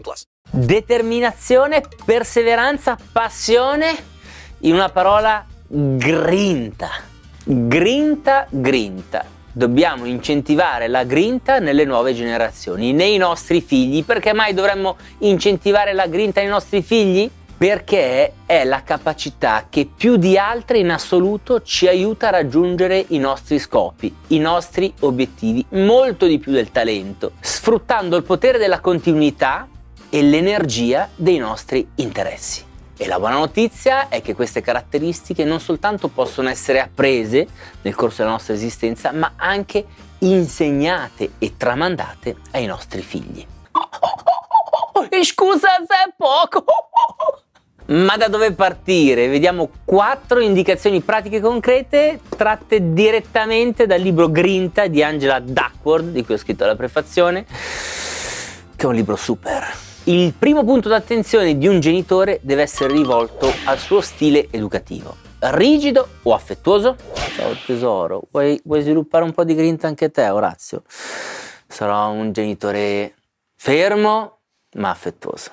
plus. Determinazione, perseveranza, passione, in una parola, grinta. Grinta, grinta. Dobbiamo incentivare la grinta nelle nuove generazioni, nei nostri figli. Perché mai dovremmo incentivare la grinta nei nostri figli? perché è la capacità che più di altre in assoluto ci aiuta a raggiungere i nostri scopi, i nostri obiettivi, molto di più del talento, sfruttando il potere della continuità e l'energia dei nostri interessi. E la buona notizia è che queste caratteristiche non soltanto possono essere apprese nel corso della nostra esistenza, ma anche insegnate e tramandate ai nostri figli. Scusa se è poco! Ma da dove partire? Vediamo quattro indicazioni pratiche concrete tratte direttamente dal libro Grinta di Angela Duckworth, di cui ho scritto la prefazione, che è un libro super. Il primo punto d'attenzione di un genitore deve essere rivolto al suo stile educativo. Rigido o affettuoso? Ciao tesoro, vuoi, vuoi sviluppare un po' di grinta anche te, Orazio? Sarò un genitore fermo ma affettuoso.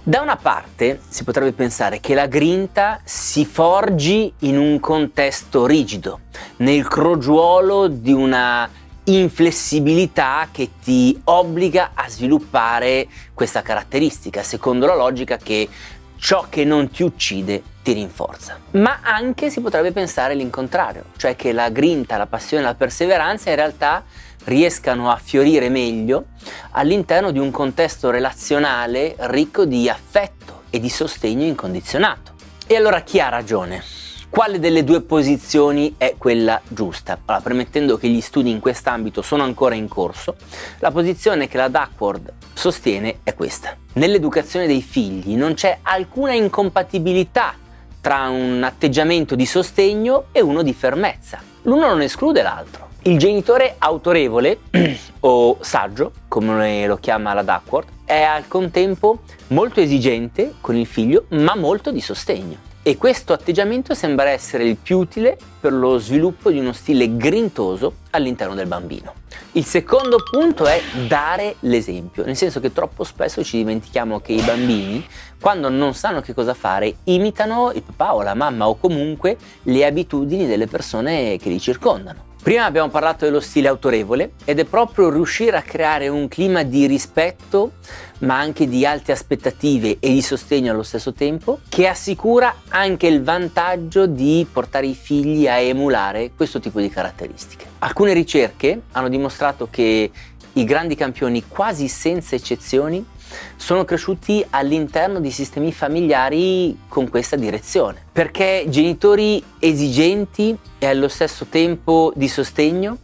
Da una parte si potrebbe pensare che la grinta si forgi in un contesto rigido, nel crogiuolo di una inflessibilità che ti obbliga a sviluppare questa caratteristica, secondo la logica che ciò che non ti uccide ti rinforza. Ma anche si potrebbe pensare l'incontrario, cioè che la grinta, la passione, la perseveranza in realtà riescano a fiorire meglio all'interno di un contesto relazionale ricco di affetto e di sostegno incondizionato. E allora chi ha ragione? Quale delle due posizioni è quella giusta? Allora, premettendo che gli studi in quest'ambito sono ancora in corso, la posizione che la Duckworth sostiene è questa. Nell'educazione dei figli non c'è alcuna incompatibilità tra un atteggiamento di sostegno e uno di fermezza. L'uno non esclude l'altro. Il genitore autorevole o saggio, come lo chiama la Duckworth, è al contempo molto esigente con il figlio, ma molto di sostegno. E questo atteggiamento sembra essere il più utile per lo sviluppo di uno stile grintoso all'interno del bambino. Il secondo punto è dare l'esempio, nel senso che troppo spesso ci dimentichiamo che i bambini, quando non sanno che cosa fare, imitano il papà o la mamma o comunque le abitudini delle persone che li circondano. Prima abbiamo parlato dello stile autorevole ed è proprio riuscire a creare un clima di rispetto ma anche di alte aspettative e di sostegno allo stesso tempo che assicura anche il vantaggio di portare i figli a emulare questo tipo di caratteristiche. Alcune ricerche hanno dimostrato che i grandi campioni quasi senza eccezioni sono cresciuti all'interno di sistemi familiari con questa direzione, perché genitori esigenti e allo stesso tempo di sostegno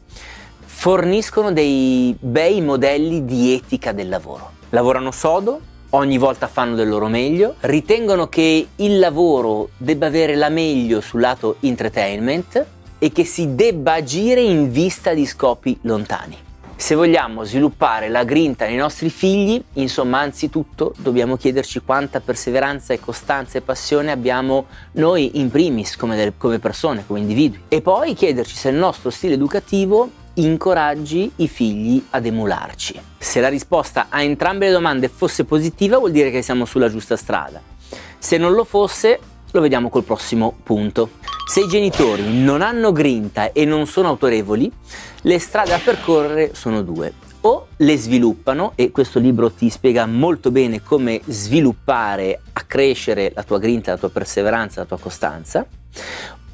forniscono dei bei modelli di etica del lavoro. Lavorano sodo, ogni volta fanno del loro meglio, ritengono che il lavoro debba avere la meglio sul lato entertainment e che si debba agire in vista di scopi lontani. Se vogliamo sviluppare la grinta nei nostri figli, insomma, anzitutto dobbiamo chiederci quanta perseveranza e costanza e passione abbiamo noi in primis come, delle, come persone, come individui. E poi chiederci se il nostro stile educativo incoraggi i figli ad emularci. Se la risposta a entrambe le domande fosse positiva vuol dire che siamo sulla giusta strada. Se non lo fosse, lo vediamo col prossimo punto. Se i genitori non hanno grinta e non sono autorevoli, le strade da percorrere sono due. o le sviluppano e questo libro ti spiega molto bene come sviluppare, accrescere la tua grinta, la tua perseveranza, la tua costanza.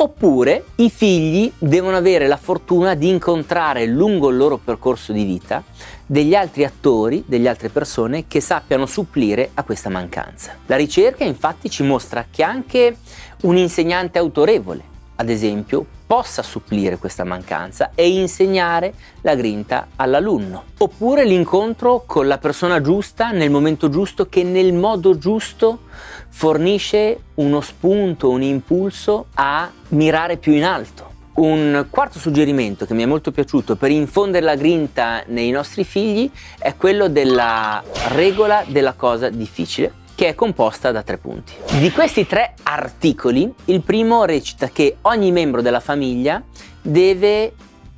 Oppure i figli devono avere la fortuna di incontrare lungo il loro percorso di vita degli altri attori, delle altre persone che sappiano supplire a questa mancanza. La ricerca infatti ci mostra che anche un insegnante autorevole, ad esempio, possa supplire questa mancanza e insegnare la grinta all'alunno. Oppure l'incontro con la persona giusta nel momento giusto che nel modo giusto fornisce uno spunto, un impulso a mirare più in alto. Un quarto suggerimento che mi è molto piaciuto per infondere la grinta nei nostri figli è quello della regola della cosa difficile che è composta da tre punti. Di questi tre articoli, il primo recita che ogni membro della famiglia deve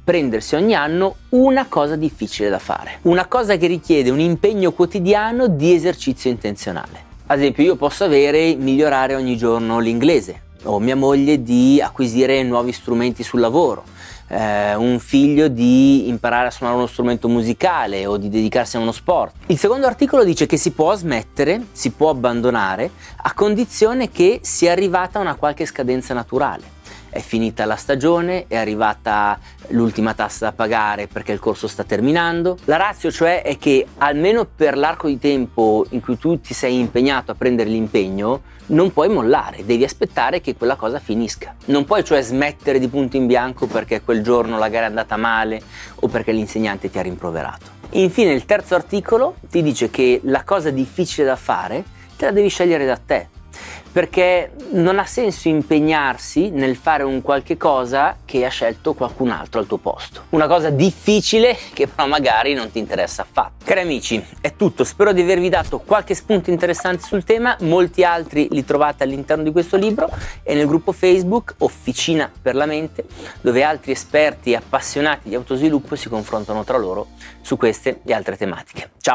prendersi ogni anno una cosa difficile da fare, una cosa che richiede un impegno quotidiano di esercizio intenzionale. Ad esempio, io posso avere migliorare ogni giorno l'inglese o mia moglie di acquisire nuovi strumenti sul lavoro eh, un figlio di imparare a suonare uno strumento musicale o di dedicarsi a uno sport. Il secondo articolo dice che si può smettere, si può abbandonare a condizione che sia arrivata una qualche scadenza naturale è finita la stagione, è arrivata l'ultima tassa da pagare perché il corso sta terminando. La razza cioè è che almeno per l'arco di tempo in cui tu ti sei impegnato a prendere l'impegno, non puoi mollare, devi aspettare che quella cosa finisca. Non puoi cioè smettere di punto in bianco perché quel giorno la gara è andata male o perché l'insegnante ti ha rimproverato. Infine il terzo articolo ti dice che la cosa difficile da fare te la devi scegliere da te perché non ha senso impegnarsi nel fare un qualche cosa che ha scelto qualcun altro al tuo posto. Una cosa difficile che però magari non ti interessa affatto. Cari amici, è tutto, spero di avervi dato qualche spunto interessante sul tema, molti altri li trovate all'interno di questo libro e nel gruppo Facebook Officina per la mente, dove altri esperti e appassionati di autosviluppo si confrontano tra loro su queste e altre tematiche. Ciao!